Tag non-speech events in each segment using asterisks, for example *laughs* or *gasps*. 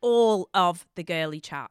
all of the girly chat.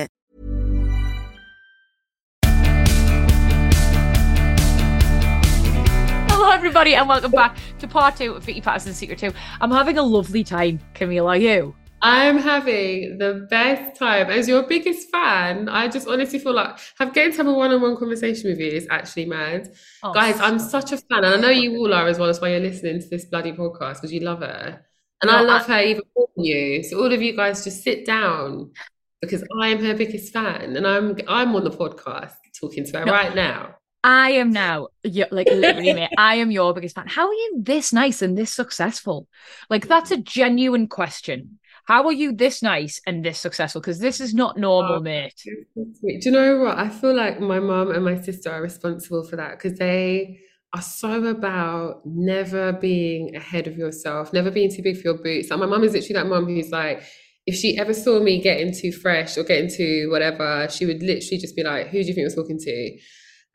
Everybody, and welcome back to part two of Vicky Pattison Secret To. I'm having a lovely time, Kamille. Are you? I'm having the best time. As your biggest fan, I just honestly feel like I've getting to have a one-on-one conversation with you is actually mad. Oh, Guys, I'm such a fan, and I know you all are as well. That's why you're listening to this bloody podcast because you love her, and No, I love I- her even more than you. So all of you guys, just sit down because I am her biggest fan, and I'm I'm on the podcast talking to her No. right now. I am now, like literally, mate, *laughs* I am your biggest fan. How are you this nice and this successful? Like, that's a genuine question. How are you this nice and this successful? Because this is not normal, Oh, mate. Do you know what? I feel like my mum and my sister are responsible for that because they are so about never being ahead of yourself, never being too big for your boots. Like my mum is literally that mum who's like, if she ever saw me getting too fresh or getting too whatever, she would literally just be like, "Who do you think you're talking to?"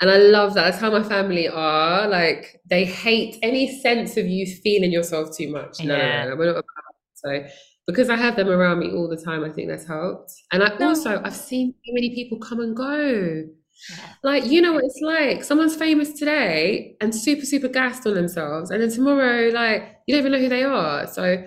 And I love that. That's how my family are. Like they hate any sense of you feeling yourself too much. No, Yeah. no, no, we're not about. So because I have them around me all the time, I think that's helped. And I No. also I've seen so many people come and go. Like you know what it's like. Someone's famous today and super super gassed on themselves, and then tomorrow, like you don't even know who they are. So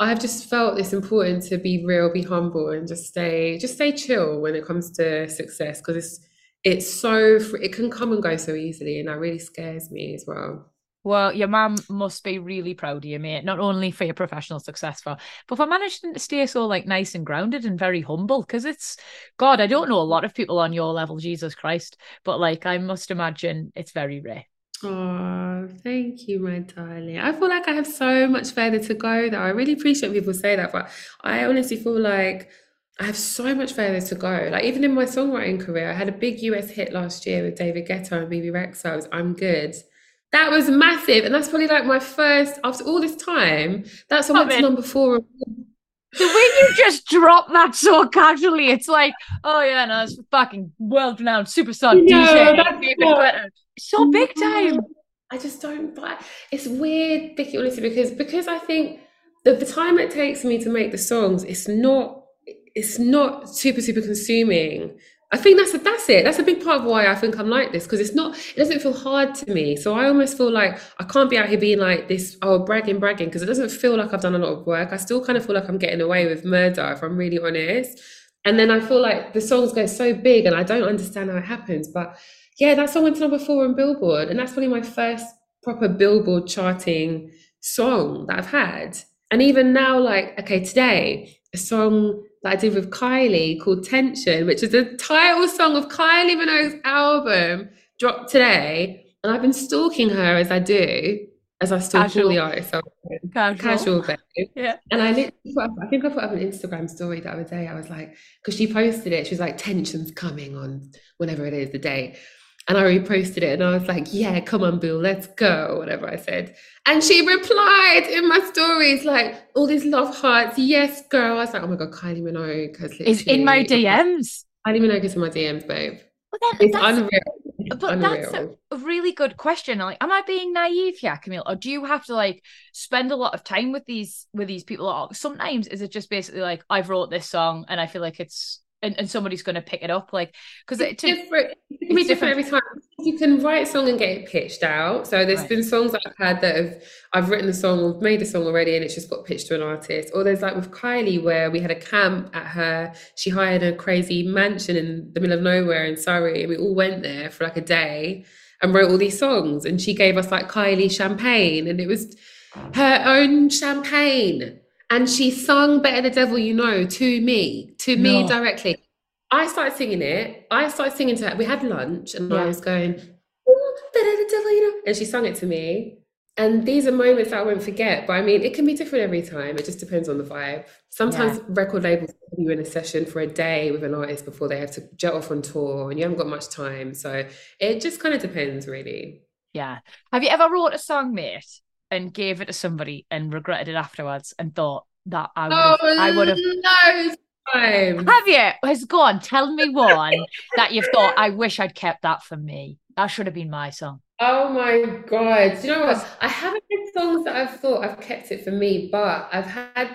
I have just felt it's important to be real, be humble, and just stay just stay chill when it comes to success because it's it's so it can come and go so easily, and that really scares me as well. Well, your mum must be really proud of you, mate. Not only for your professional success, for but for managing to stay so like nice and grounded and very humble. Because it's God, I don't know a lot of people on your level, Jesus Christ, but like I must imagine it's very rare. Oh, thank you, my darling. I feel like I have so much further to go, though. I really appreciate people say that, but I honestly feel like I have so much further to go. Like, even in my songwriting career, I had a big US hit last year with David Guetta and. It was I'm Good. That was massive. And that's probably like my first, after all this time, that's Stop went to number four. The way you just drop that so casually, it's like, oh yeah, no, it's fucking world renowned superstar No, DJ. that's David not- Guetta. So big time. I just don't But It's weird, Vicky, honestly, because because I think the, the time it takes me to make the songs, it's not it's not super super consuming. I think that's that's it. That's a big part of why I think I'm like this because it's not. It doesn't feel hard to me. So I almost feel like I can't be out here being like this. Oh, bragging, bragging, because it doesn't feel like I've done a lot of work. I still kind of feel like I'm getting away with murder, if I'm really honest. And then I feel like the songs go so big, and I don't understand how it happens. But yeah, that song went to number four on Billboard, and that's probably my first proper Billboard charting song that I've had. And even now, like, okay, today, a song that I did with Kylie called Tension, which is the title song of Kylie Minogue's album, dropped today. And I've been stalking her as I do, as I stalk all Casual. the artists. Casual. Casual, babe. *laughs* Yeah. And I literally put up, I think I put up an Instagram story the other day. I was like, because she posted it, she was like, tension's coming on whenever it is the day. And I reposted it and I was like, yeah, come on, Bill, let's go, whatever I said. And she replied in my stories, like, all these love hearts. Yes, girl. I was like, oh my God, Kylie Minogue has Is in my DMs. Kylie Minogue is in my DMs, babe. Then It's that's, unreal. It's but that's a, unreal. a really good question. Like, am I being naive here, Kamille, or do you have to like spend a lot of time with these with these people? Or sometimes is it just basically like I've wrote this song and I feel like it's and, and somebody's going to pick it up, like because it It's to, different. It it's different every time. you can write a song and get it pitched out. So there's Right. been songs that I've had that have I've written a song or made a song already and it's just got pitched to an artist. Or there's like with Kylie where we had a camp at her. She hired a crazy mansion in the middle of nowhere in Surrey. And we all went there for like a day and wrote all these songs. And she gave us like Kylie champagne and it was her own champagne. And she sung Better the Devil You Know to me, to me No. directly. I started singing it. I started singing to her. We had lunch and Yeah. I was going, "Oh, Better the Devil You Know. And she sung it to me. And these are moments that I won't forget. But I mean, it can be different every time. It just depends on the vibe. Sometimes record labels put you in a session for a day with an artist before they have to jet off on tour and you haven't got much time. So it just kind of depends, really. Yeah. Have you ever wrote a song, mate, and gave it to somebody and regretted it afterwards and thought that I would have, Oh, I would have. of times. Have you? Has go on, tell me one that you've thought I wish I'd kept that for me. That should have been my song. Oh my God. Do you know what? I haven't had songs that I've thought I've kept it for me, but I've had,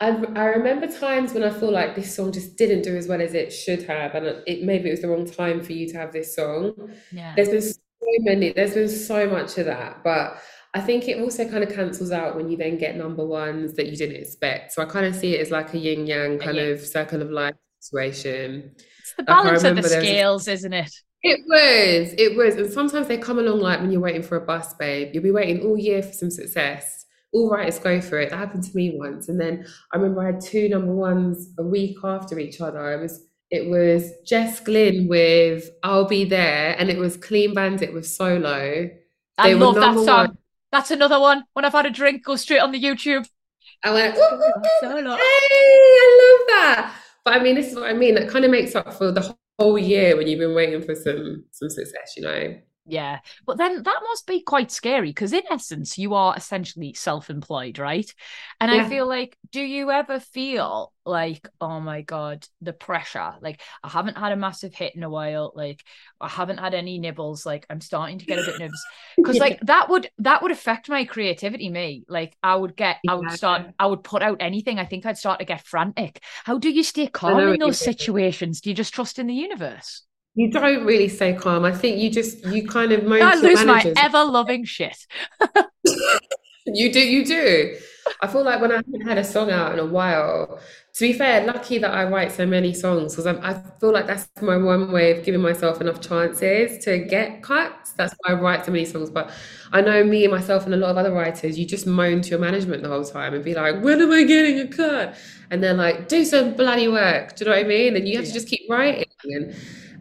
I've, I remember times when I feel like this song just didn't do as well as it should have. And it maybe it was the wrong time for you to have this song. Yeah. There's been so many, there's been so much of that. But I think it also kind of cancels out when you then get number ones that you didn't expect. So I kind of see it as like a yin yang kind yin. of circle of life situation. It's the Like, balance of the remember there was a- scales, isn't it? It was, it was. And sometimes they come along like when you're waiting for a bus, babe. You'll be waiting all year for some success. All writers go for it. That happened to me once. And then I remember I had two number ones a week after each other. It was it was Jess Glynne with I'll Be There and it was Clean Bandit with Solo. I They love that song. one. That's another one. When I've had a drink, go straight on the YouTube. I went, "Ooh, ooh, ooh, Solo. hey, I love that. But I mean, this is what I mean. That kind of makes up for the whole year when you've been waiting for some some success, you know. Yeah. But then that must be quite scary because, in essence, you are essentially self employed, right? And I feel like, do you ever feel like, oh my God, the pressure? Like, I haven't had a massive hit in a while. Like, I haven't had any nibbles. Like, I'm starting to get a bit nervous because, *laughs* like, that would that would affect my creativity. Me, like, I would get, I would start, I would put out anything. I think I'd start to get frantic. How do you stay calm in those situations? Do you just trust in the universe? You don't really stay calm. I think you just you kind of moan I to your lose my managers. ever loving shit. *laughs* You do, you do. I feel like when I haven't had a song out in a while, to be fair, lucky that I write so many songs because I feel like that's my one way of giving myself enough chances to get cuts. That's why I write so many songs. But I know me and myself and a lot of other writers, you just moan to your management the whole time and be like, when am I getting a cut? And they're like, do some bloody work. Do you know what I mean? And you have to just keep writing. And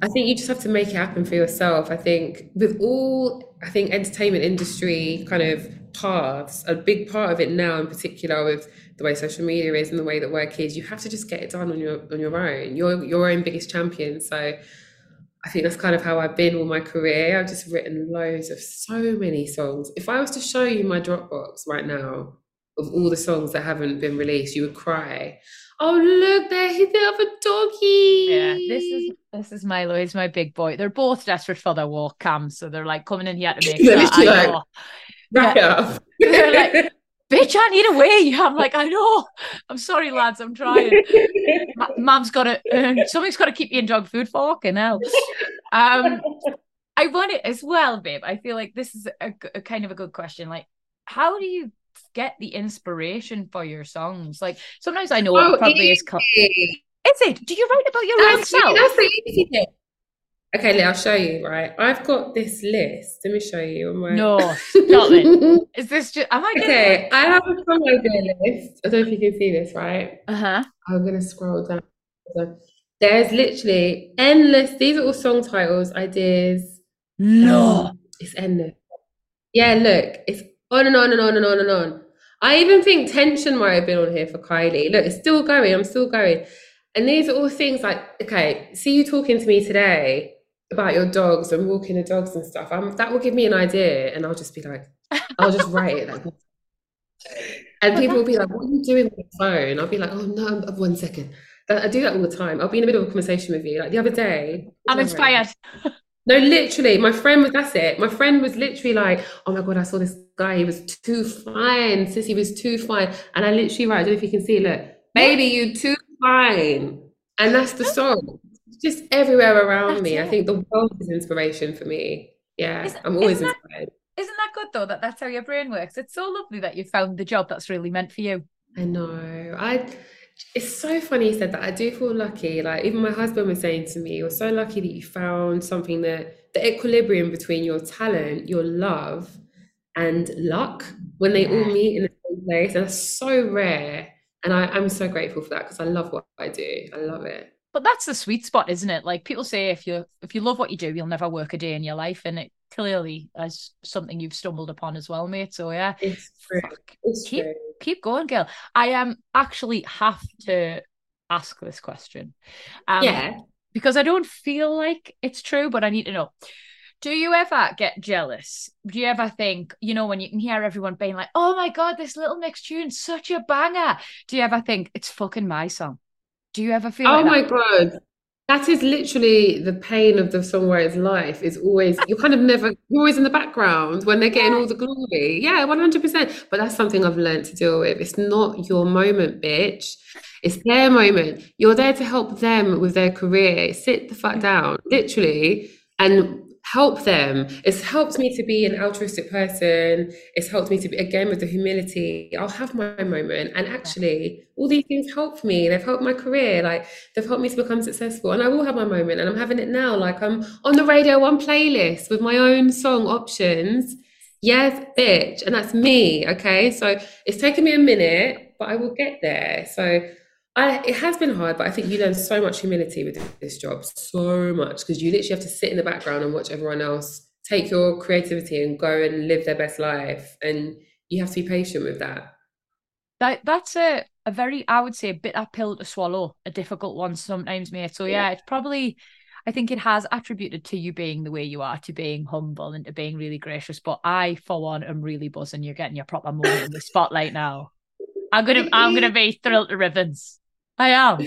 I think you just have to make it happen for yourself. I think with all, I think entertainment industry kind of paths, a big part of it now in particular with the way social media is and the way that work is, you have to just get it done on your on your own. You're your own biggest champion. So I think that's kind of how I've been all my career. I've just written loads of so many songs. If I was to show you my Dropbox right now of all the songs that haven't been released, you would cry. Oh look, there they have a doggy. Yeah, this is this is Milo. He's my big boy. They're both desperate for their walk cams, so they're like coming in here to make *laughs* sure I like- know. wrap it up. They're like, *laughs* Bitch, I need a wee. I'm like, I know. I'm sorry, lads. I'm trying. Mum's got to. Um, something's got to keep you in dog food for fucking hell. Um, I want it as well, babe. I feel like this is a kind of a good question. Like, how do you get the inspiration for your songs? Like, sometimes I know Oh, it probably is. Co- is it? Do you write about your own self? that's the easy bit. Okay, I'll show you, right? I've got this list. Let me show you. my- No, *laughs* stop it. Is this just? Am I getting? okay, I have a song idea list. I don't know if you can see this, right? Uh huh. I'm gonna scroll down. There's literally endless. These are all song titles, ideas. No. Um, it's endless. Yeah, look, it's on and on and on and on and on. I even think tension might have been on here for Kylie. Look, it's still going. I'm still going. And these are all things like, okay, see you talking to me today about your dogs and walking the dogs and stuff. Um, that will give me an idea, and I'll just be like, I'll just write it. Like, and people will be like, "What are you doing with your phone?" I'll be like, "Oh no, one second. That- I do that all the time. I'll be in the middle of a conversation with you. Like the other day, I'm what did I write? inspired. No, literally, my friend was that's it. My friend was literally like, Oh my god, I saw this guy, he was too fine. Sis, he was too fine. And I literally write, I don't know if you can see, look, baby, you too fine. And that's the song. It's just everywhere around That's me. I think the world is inspiration for me. Yeah, Isn't- I'm always isn't that- inspired. Isn't that good though that that's how your brain works? It's so lovely that you found the job that's really meant for you. I know. I. It's so funny you said that. I do feel lucky. Like even my husband was saying to me, "You're so lucky that you found something that the equilibrium between your talent, your love, and luck when they all meet in the same place. And that's so rare. And I, I'm so grateful for that because I love what I do. I love it. But that's the sweet spot, isn't it? Like people say if you if you love what you do, you'll never work a day in your life. And it clearly is something you've stumbled upon as well, mate. So yeah. It's true. It's Keep true. keep going, girl. I um actually have to ask this question. Um, yeah. because I don't feel like it's true, but I need to know. Do you ever get jealous? Do you ever think, you know, when you can hear everyone being like, oh my God, this little mixed tune's such a banger? Do you ever think it's fucking my song? Do you ever feel Oh like my that? God. That is literally the pain of the songwriter's life is always, you're kind of never, you're always in the background when they're getting all the glory. Yeah, 100%. But that's something I've learned to deal with. It's not your moment, bitch. It's their moment. You're there to help them with their career. Sit the fuck down, literally, and help them. It's helped me to be an altruistic person. It's helped me to be, again, with the humility. I'll have my moment. And actually, all these things helped me. They've helped my career. Like, they've helped me to become successful. And I will have my moment. And I'm having it now. Like, I'm on the Radio 1 playlist with my own song options. Yes, bitch. And that's me. Okay. So it's taken me a minute, but I will get there. So I, it has been hard, but I think you learn so much humility with this job, so much, because you literally have to sit in the background and watch everyone else take your creativity and go and live their best life. And you have to be patient with that. That that's a, a very, I would say, a bitter pill to swallow, a difficult one sometimes, mate. So yeah, Yeah. it's probably I think it has attributed to you being the way you are, to being humble and to being really gracious. But I, for one, am really buzzing. You're getting your proper moment in the spotlight now. I'm gonna I'm gonna be thrilled to ribbons. I am.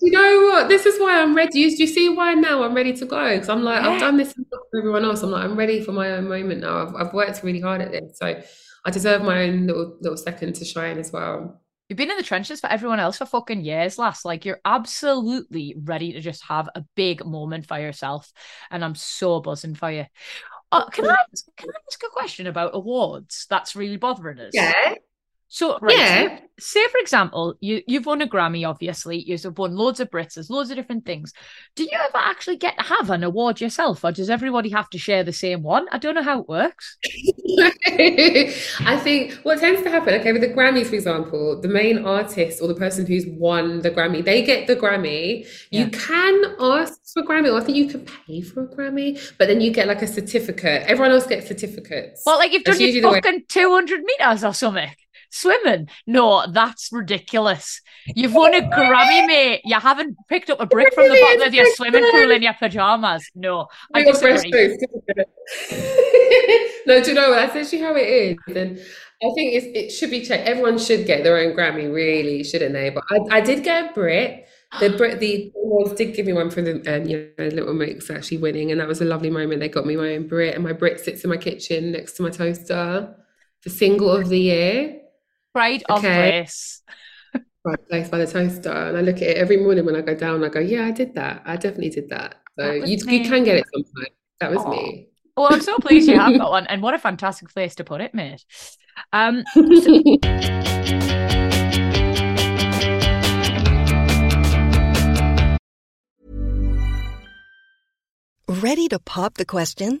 You know what? This is why I'm ready. You, you see why now I'm ready to go? Because I'm like, Yeah. I've done this for everyone else. I'm like, I'm ready for my own moment now. I've, I've worked really hard at this. So I deserve my own little little second to shine as well. You've been in the trenches for everyone else for fucking years, lass. Like you're absolutely ready to just have a big moment for yourself, and I'm so buzzing for you. Oh, can I can I ask a question about awards? That's really bothering us. Yeah. So right, Yeah. say for example, you you've won a Grammy, obviously. You've won loads of Brits, there's loads of different things. Do you ever actually get to have an award yourself, or does everybody have to share the same one? I don't know how it works. *laughs* I think what tends to happen, okay, with the Grammys, for example, the main artist or the person who's won the Grammy, they get the Grammy. Yeah. You can ask for a Grammy, or I think you can pay for a Grammy, but then you get like a certificate. Everyone else gets certificates. Well, like you've done That's your fucking 200 meters or something. Swimming? No, that's ridiculous. You've won a Grammy, *laughs* mate. You haven't picked up a brick from the bottom of your swimming pool in your pajamas. No, I disagree. *laughs* no, do you know what? That's actually how it is. And I think it's, it should be checked. Everyone should get their own Grammy, really, shouldn't they? But I, I did get a Brit. The Brit, the awards did give me one for the um, you know, Little Mix actually winning, and that was a lovely moment. They got me my own Brit, and my Brit sits in my kitchen next to my toaster. The single of the year, Pride of Okay. race. right placed by the toaster, and I look at it every morning when I go down. I go, yeah, I did that. I definitely did that. So That you, me. you can get it sometime. That was Aw. me. Well, I'm so pleased you have got one, and what a fantastic place to put it, mate. Um, Ready to pop the question?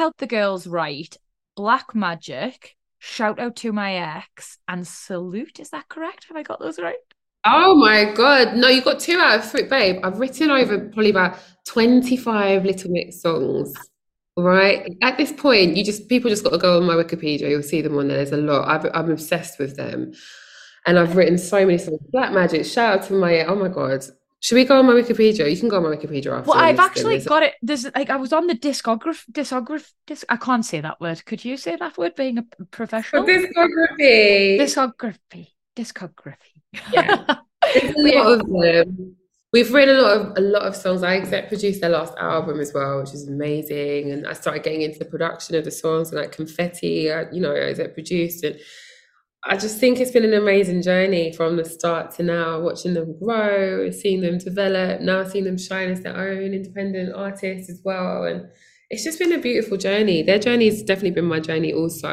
Helped the girls write Black Magic, Shout Out to My Ex, and Salute. Is that correct? Have I got those right? Oh my God. No, you got two out of three, babe. I've written over probably about 25 Little Mix songs. Right. At this point, you just people just got to go on my Wikipedia. You'll see them on there. There's a lot. I've, I'm obsessed with them, and I've written so many songs. Black Magic. Shout out to my. Oh my god. Should we go on my Wikipedia? You can go on my Wikipedia after. Well, I've actually There's a- got it. There's like I was on the discograph, discograph, dis- I can't say that word. Could you say that word? Being a professional, discography. discography, discography. Yeah. *laughs* There's a lot of them. We've written a lot of a lot of songs. I exec produced their last album as well, which is amazing. And I started getting into the production of the songs and like confetti. I, you know, I exec produced, and I just think it's been an amazing journey from the start to now. Watching them grow, seeing them develop, now seeing them shine as their own independent artists as well. And it's just been a beautiful journey. Their journey has definitely been my journey also.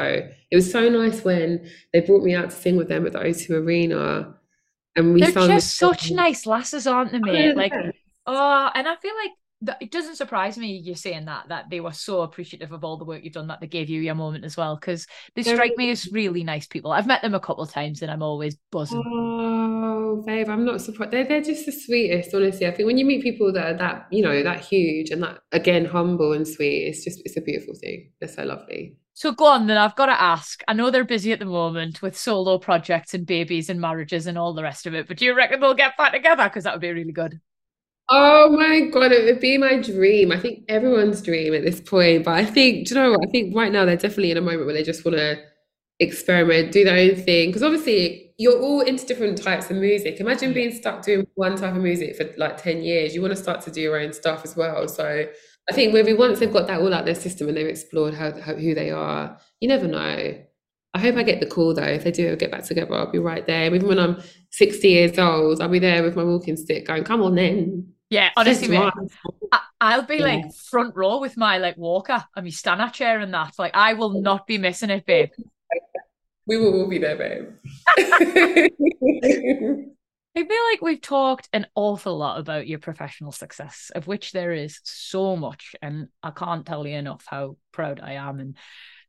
It was so nice when they brought me out to sing with them at the O2 Arena. And we They're just such nice lasses, aren't they, mate? Oh, like, Yeah. oh, and I feel like that, it doesn't surprise me you saying that that they were so appreciative of all the work you've done that they gave you your moment as well because they They're strike me as really nice people. I've met them a couple of times and I'm always buzzing. Oh, babe, I'm not surprised. They're, they're just the sweetest, honestly. I think when you meet people that are that, you know, that huge and that, again, humble and sweet, it's just, it's a beautiful thing. They're so lovely. So go on then. I've got to ask. I know they're busy at the moment with solo projects and babies and marriages and all the rest of it, but do you reckon they'll get back together? Because that would be really good. Oh my God, it would be my dream. I think everyone's dream at this point. But I think, do you know what? I think right now they're definitely in a moment where they just want to experiment, do their own thing. Because obviously, you're all into different types of music. Imagine being stuck doing one type of music for like 10 years. You want to start to do your own stuff as well. So I think maybe once they've got that all out their system and they've explored how, how who they are, you never know. I hope I get the call though. If they do get back together, I'll be right there. Even when I'm 60 years old, I'll be there with my walking stick going, come on then. Yeah, honestly, mate. I- I'll be Yeah. like front row with my like walker and my stand chair and that. Like, I will oh. not be missing it, babe. We will all be there, babe. *laughs* I feel like we've talked an awful lot about your professional success, of which there is so much. And I can't tell you enough how proud I am and,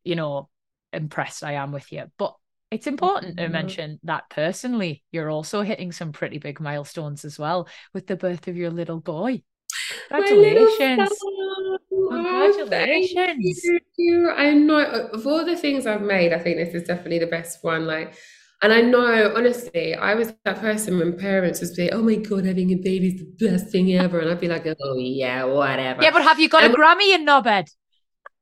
you know, impressed I am with you. But it's important to Mhm. mention that personally, you're also hitting some pretty big milestones as well with the birth of your little boy. Little Congratulations. Oh, Congratulations. you. I know of all the things I've made, I think this is definitely the best one. Like, and I know, honestly, I was that person when parents would say, "Oh my God, having a baby is the best thing ever," and I'd be like, "Oh yeah, whatever." Yeah, but have you got a Grammy in knobhead?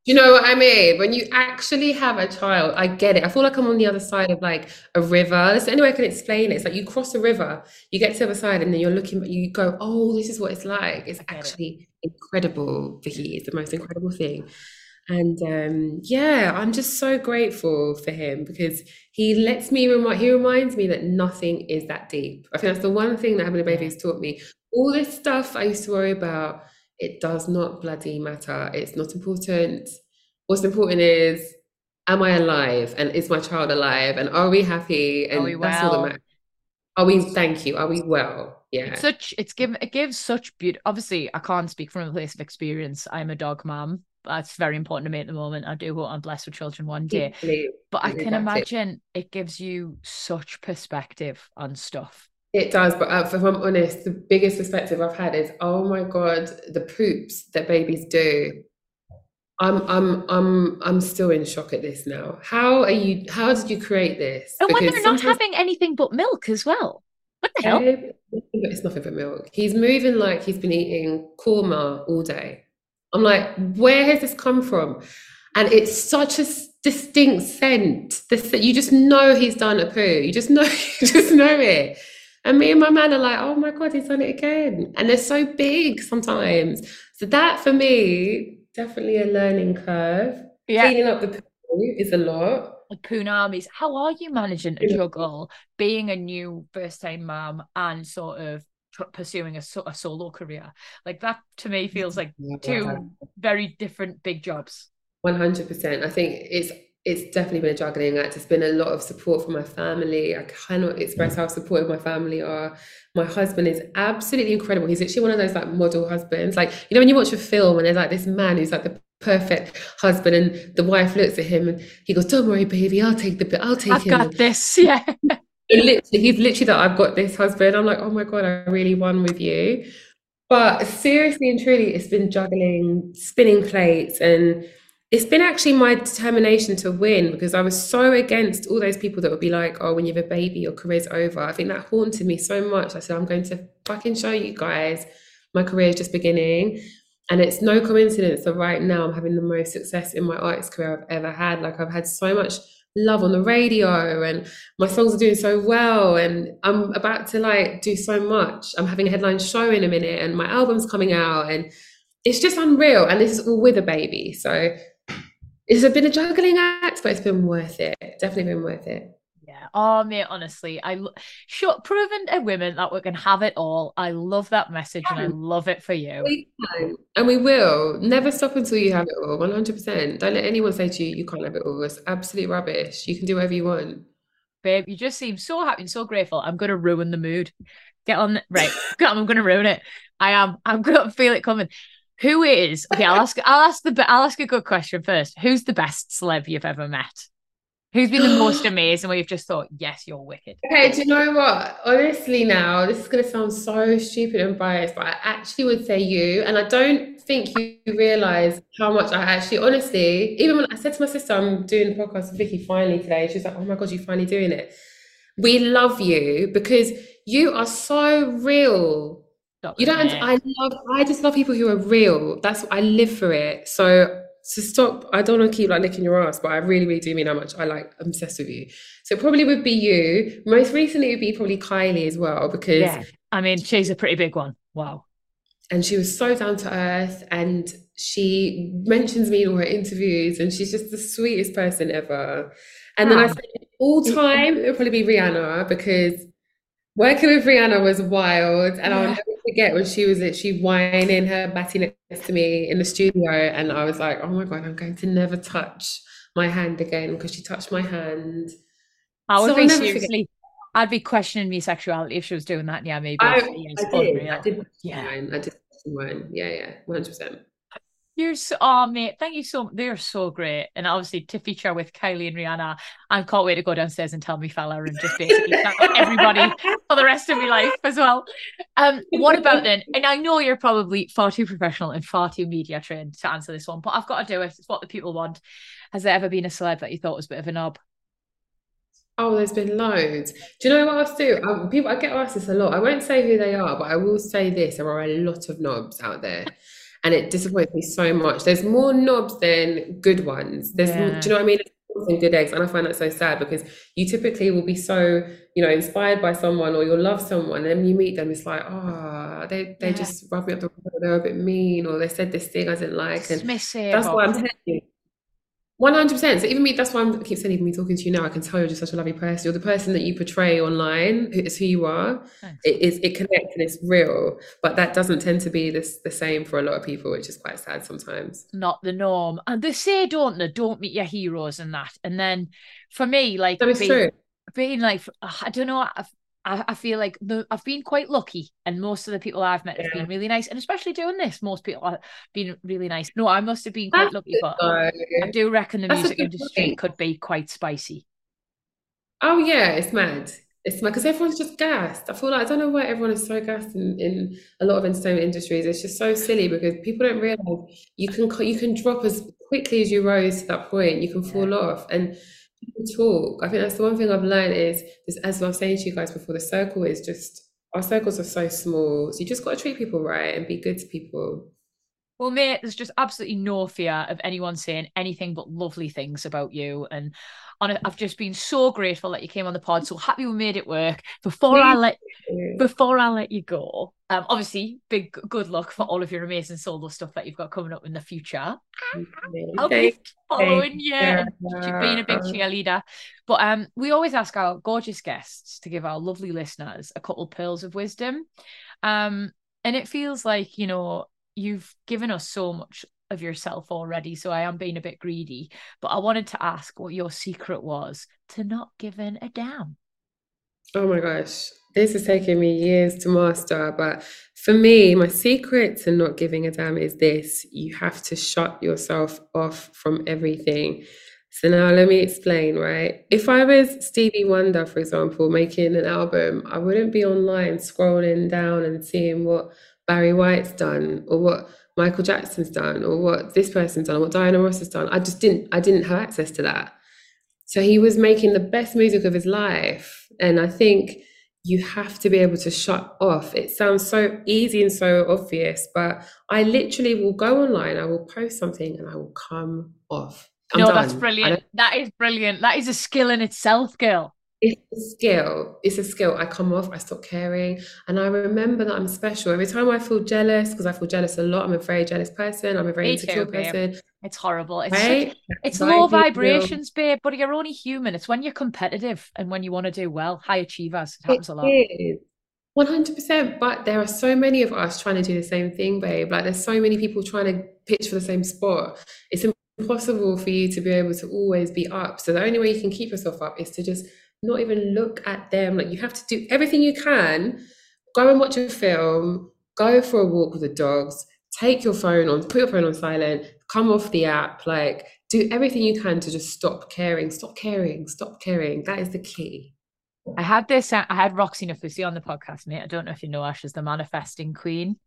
You know what I mean? When you actually have a child, I get it. I feel like I'm on the other side of like a river. That's the only way I can explain it. It's like you cross a river, you get to the other side, and then you're looking, you go, oh, this is what it's like. It's get it. actually incredible, Vicky. It's the most incredible thing. And um, yeah, I'm just so grateful for him because he lets me remind, he reminds me that nothing is that deep. I think that's the one thing that having a baby has taught me. All this stuff I used to worry about, it does not bloody matter. It's not important. What's important is, am I alive? And is my child alive? And are we happy? And we that's all that matters. Are we, thank you, are we well? Yeah. It's such it's given it gives such beauty. Obviously, I can't speak from a place of experience. I'm a dog mom. That's very important to me at the moment. I do hope I'm blessed with children one day. But I can backed it. imagine it gives you such perspective on stuff. It does, but uh, if I'm honest, the biggest perspective I've had is, oh my God, the poops that babies do. I'm I'm I'm I'm still in shock at this now. How are you? How did you create this? And when they're not having anything but milk as well. What the hell? It's nothing but milk. He's moving like he's been eating korma all day. I'm like, where has this come from? And it's such a distinct scent. This you just know he's done a poo. You just know, *laughs* you just know it. And me and my man are like, oh my god, he's done it again. And they're so big sometimes. So that for me, definitely a learning curve. Yeah. Cleaning up the poo is a lot. Like Punamis, how are you managing to juggle being a new first time mom and sort of pursuing a, a solo career? Like that to me feels *laughs* like two very different big jobs. One hundred percent. I think it's it's definitely been a juggling act. It's been a lot of support from my family. I cannot express how supportive my family are. My husband is absolutely incredible. He's actually one of those like model husbands. Like you know when you watch a film and there's like this man who's like the perfect husband. And the wife looks at him and he goes, "Don't worry, baby, I'll take the bit. I'll take him. I've him." got this. *laughs* Yeah. Literally, he's literally that I've got this husband. I'm like, oh my God, I really won with you. But seriously and truly, it's been juggling, spinning plates, and it's been actually my determination to win because I was so against all those people that would be like, oh, when you have a baby, your career's over. I think that haunted me so much. I said, I'm going to fucking show you guys my career is just beginning. And it's no coincidence that right now I'm having the most success in my artist career I've ever had. Like, I've had so much love on the radio and my songs are doing so well and I'm about to like do so much. I'm having a headline show in a minute and my album's coming out and it's just unreal and this is all with a baby. So it's been a juggling act, but it's been worth it. Definitely been worth it. Yeah. Oh, mate, honestly, I sure proven to women that we can have it all. I love that message and I love it for you. We can, and we will. Never stop until you have it all. One hundred percent. Don't let anyone say to you you can't have it all. It's absolute rubbish. You can do whatever you want. Babe, you just seem so happy and so grateful. I'm gonna ruin the mood. Get on right. *laughs* I'm gonna ruin it. I am. I'm gonna feel it coming. Who is okay? I'll ask. I'll ask the. I'll ask a good question first. Who's the best celeb you've ever met? Who's been the most *gasps* amazing where you've just thought, yes, you're wicked? Okay, do you know what? Honestly, now this is going to sound so stupid and biased, but I actually would say you. And I don't think you realize how much I actually, honestly, even when I said to my sister, I'm doing the podcast with Vicky finally today, she was like, oh my God, you're finally doing it. We love you because you are so real. Stop you don't, I love, I just love people who are real. That's, I live for it. So so stop. I don't want to keep like licking your ass, but I really, really do mean how much I like obsessed with you. So it probably would be you. Most recently, it would be probably Kylie as well because yeah, I mean she's a pretty big one. Wow. And she was so down to earth, and she mentions me in all her interviews, and she's just the sweetest person ever. And then I said, all time, it would probably be Rihanna because working with Rihanna was wild, and yeah. I'll never forget when she was she whining her batty next to me in the studio, and I was like, oh my god, I'm going to never touch my hand again because she touched my hand. I would so be seriously. I'd be questioning my sexuality if she was doing that. Yeah, maybe. I, I did. I did. Yeah, I did. Yeah, yeah, one hundred percent. You're so, oh mate, thank you so. They're so great. And obviously to feature with Kylie and Rihanna, I can't wait to go downstairs and tell me fella and just basically everybody for the rest of my life as well. Um, what about then? And I know you're probably far too professional and far too media trained to answer this one, but I've got to do it. It's what the people want. Has there ever been a celeb that you thought was a bit of a knob? Oh, there's been loads. Do you know what else do? Um, people, I get asked this a lot. I won't say who they are, but I will say this: there are a lot of knobs out there and it disappoints me so much. There's more knobs than good ones. There's, yeah. more, do you know what I mean? And good eggs, and I find that so sad because you typically will be so, you know, inspired by someone or you'll love someone, and then you meet them, it's like, oh, they they yeah. just rub me up the wrong, they're a bit mean, or they said this thing I didn't like, and Dismissive that's why I'm telling you. One hundred percent. So even me, that's why I'm, I keep saying, even me talking to you now, I can tell you're just such a lovely person. You're the person that you portray online. It's who you are. It is. It connects and it's real. But that doesn't tend to be this the same for a lot of people, which is quite sad sometimes. Not the norm. And they say, don't they? Don't meet your heroes and that. And then for me, like that is being, true. Being like, I don't know. I've, I, I feel like the, I've been quite lucky, and most of the people I've met have been really nice, and especially doing this, most people have been really nice. No, I must have been quite That's lucky, but though. I do reckon the That's music industry point. could be quite spicy. Oh yeah, it's mad. It's mad because everyone's just gassed. I feel like I don't know why everyone is so gassed in, in a lot of entertainment industries. It's just so silly because people don't realize you can you can drop as quickly as you rose to that point. You can fall yeah. off and talk. I think that's the one thing I've learned is, is as I was saying to you guys before, the circle is just our circles are so small. So you just got to treat people right and be good to people. Well, mate, there's just absolutely no fear of anyone saying anything but lovely things about you. And on I've just been so grateful that you came on the pod. So happy we made it work. Before I let before I let you go, um, obviously, big good luck for all of your amazing solo stuff that you've got coming up in the future. I'll be following you and being a big cheerleader. But um, we always ask our gorgeous guests to give our lovely listeners a couple pearls of wisdom. Um, and it feels like you know you've given us so much of yourself already, so I am being a bit greedy. But I wanted to ask what your secret was to not giving a damn. Oh my gosh. This has taken me years to master, but for me, my secret to not giving a damn is this you have to shut yourself off from everything. So now let me explain, right? If I was Stevie Wonder, for example, making an album, I wouldn't be online scrolling down and seeing what Barry White's done or what Michael Jackson's done or what this person's done or what Diana Ross has done. I just didn't I didn't have access to that. So he was making the best music of his life. And I think you have to be able to shut off. It sounds so easy and so obvious, but I literally will go online, I will post something and I will come off. I'm no, done. that's brilliant. That is brilliant. That is a skill in itself, girl. It's a skill. It's a skill. I come off, I stop caring. And I remember that I'm special. Every time I feel jealous, because I feel jealous a lot, I'm a very jealous person. I'm a very Me insecure too, babe. person. It's horrible. It's Right? such- it's low feel- vibrations, babe, but you're only human. It's when you're competitive and when you want to do well. High achievers. It happens a lot. It is. 100%. But there are so many of us trying to do the same thing, babe. Like, there's so many people trying to pitch for the same spot. It's impossible for you to be able to always be up. So, the only way you can keep yourself up is to just not even look at them. Like, you have to do everything you can. Go and watch a film, go for a walk with the dogs, take your phone on, put your phone on silent, come off the app. Like, do everything you can to just stop caring, stop caring, stop caring. That is the key. I had this. uh, I had Roxie Nafousi on the podcast, mate. I don't know if you know her. She's the manifesting queen,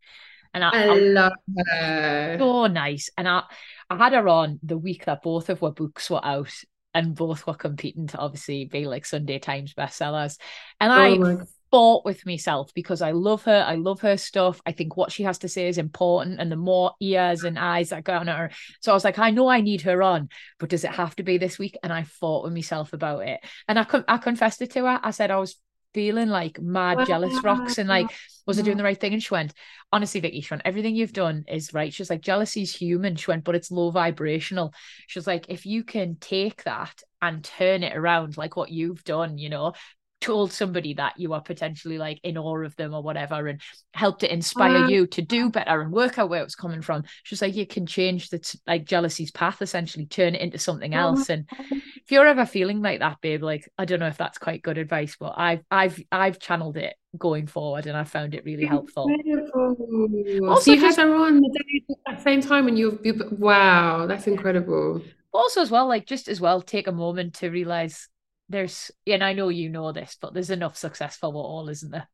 and I, I I love her. so nice. And I, I had her on the week that both of her books were out, and both were competing to obviously be like Sunday Times bestsellers. And I Oh God. fought with myself because I love her. I love her stuff. I think what she has to say is important, and the more ears and eyes that go on her. So I was like, I know I need her on, but does it have to be this week? And I fought with myself about it. And I con- I confessed it to her. I said I was feeling like mad jealous rocks and like was I doing the right thing? And she went, honestly, Vicky, she went, everything you've done is right. She's like, jealousy's human. She went, but it's low vibrational. She was like, if you can take that and turn it around like what you've done, you know, told somebody that you are potentially like in awe of them or whatever and helped to inspire Uh, you to do better and work out where it was coming from. She's like, you can change the t- like jealousy's path, essentially turn it into something else. And if you're ever feeling like that, babe, like I don't know if that's quite good advice, but I've I've I've channeled it going forward and I found it really helpful. Incredible. Also so you just- had her on the day at the same time when you, you wow, that's incredible. also as well like just as well take a moment to realize there's and i know you know this but there's enough success for what all isn't there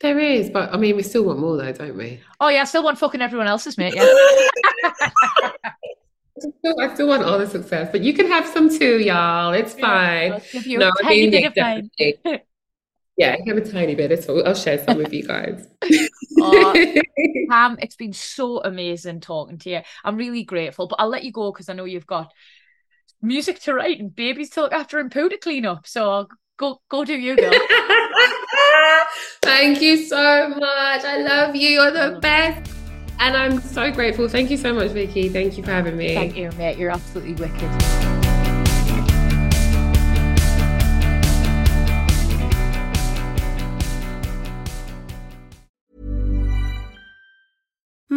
There is, but I mean, we still want more though, don't we? oh yeah i still want fucking everyone else's mate yeah *laughs* I still, I still want all the success, but you can have some too, y'all. It's fine. I'll give you No, a I tiny mean, bit yeah, of mine. Yeah, I have a tiny bit. It's all, I'll share some with you guys. *laughs* Oh, *laughs* Pam, it's been so amazing talking to you. I'm really grateful, but I'll let you go because I know you've got music to write and babies to look after and poo to clean up. So I'll go go do you, girl. *laughs* Thank you so much. I love you. You're the best. And I'm so grateful. Thank you so much, Vicky. Thank you for having me. Thank you, mate. You're absolutely wicked.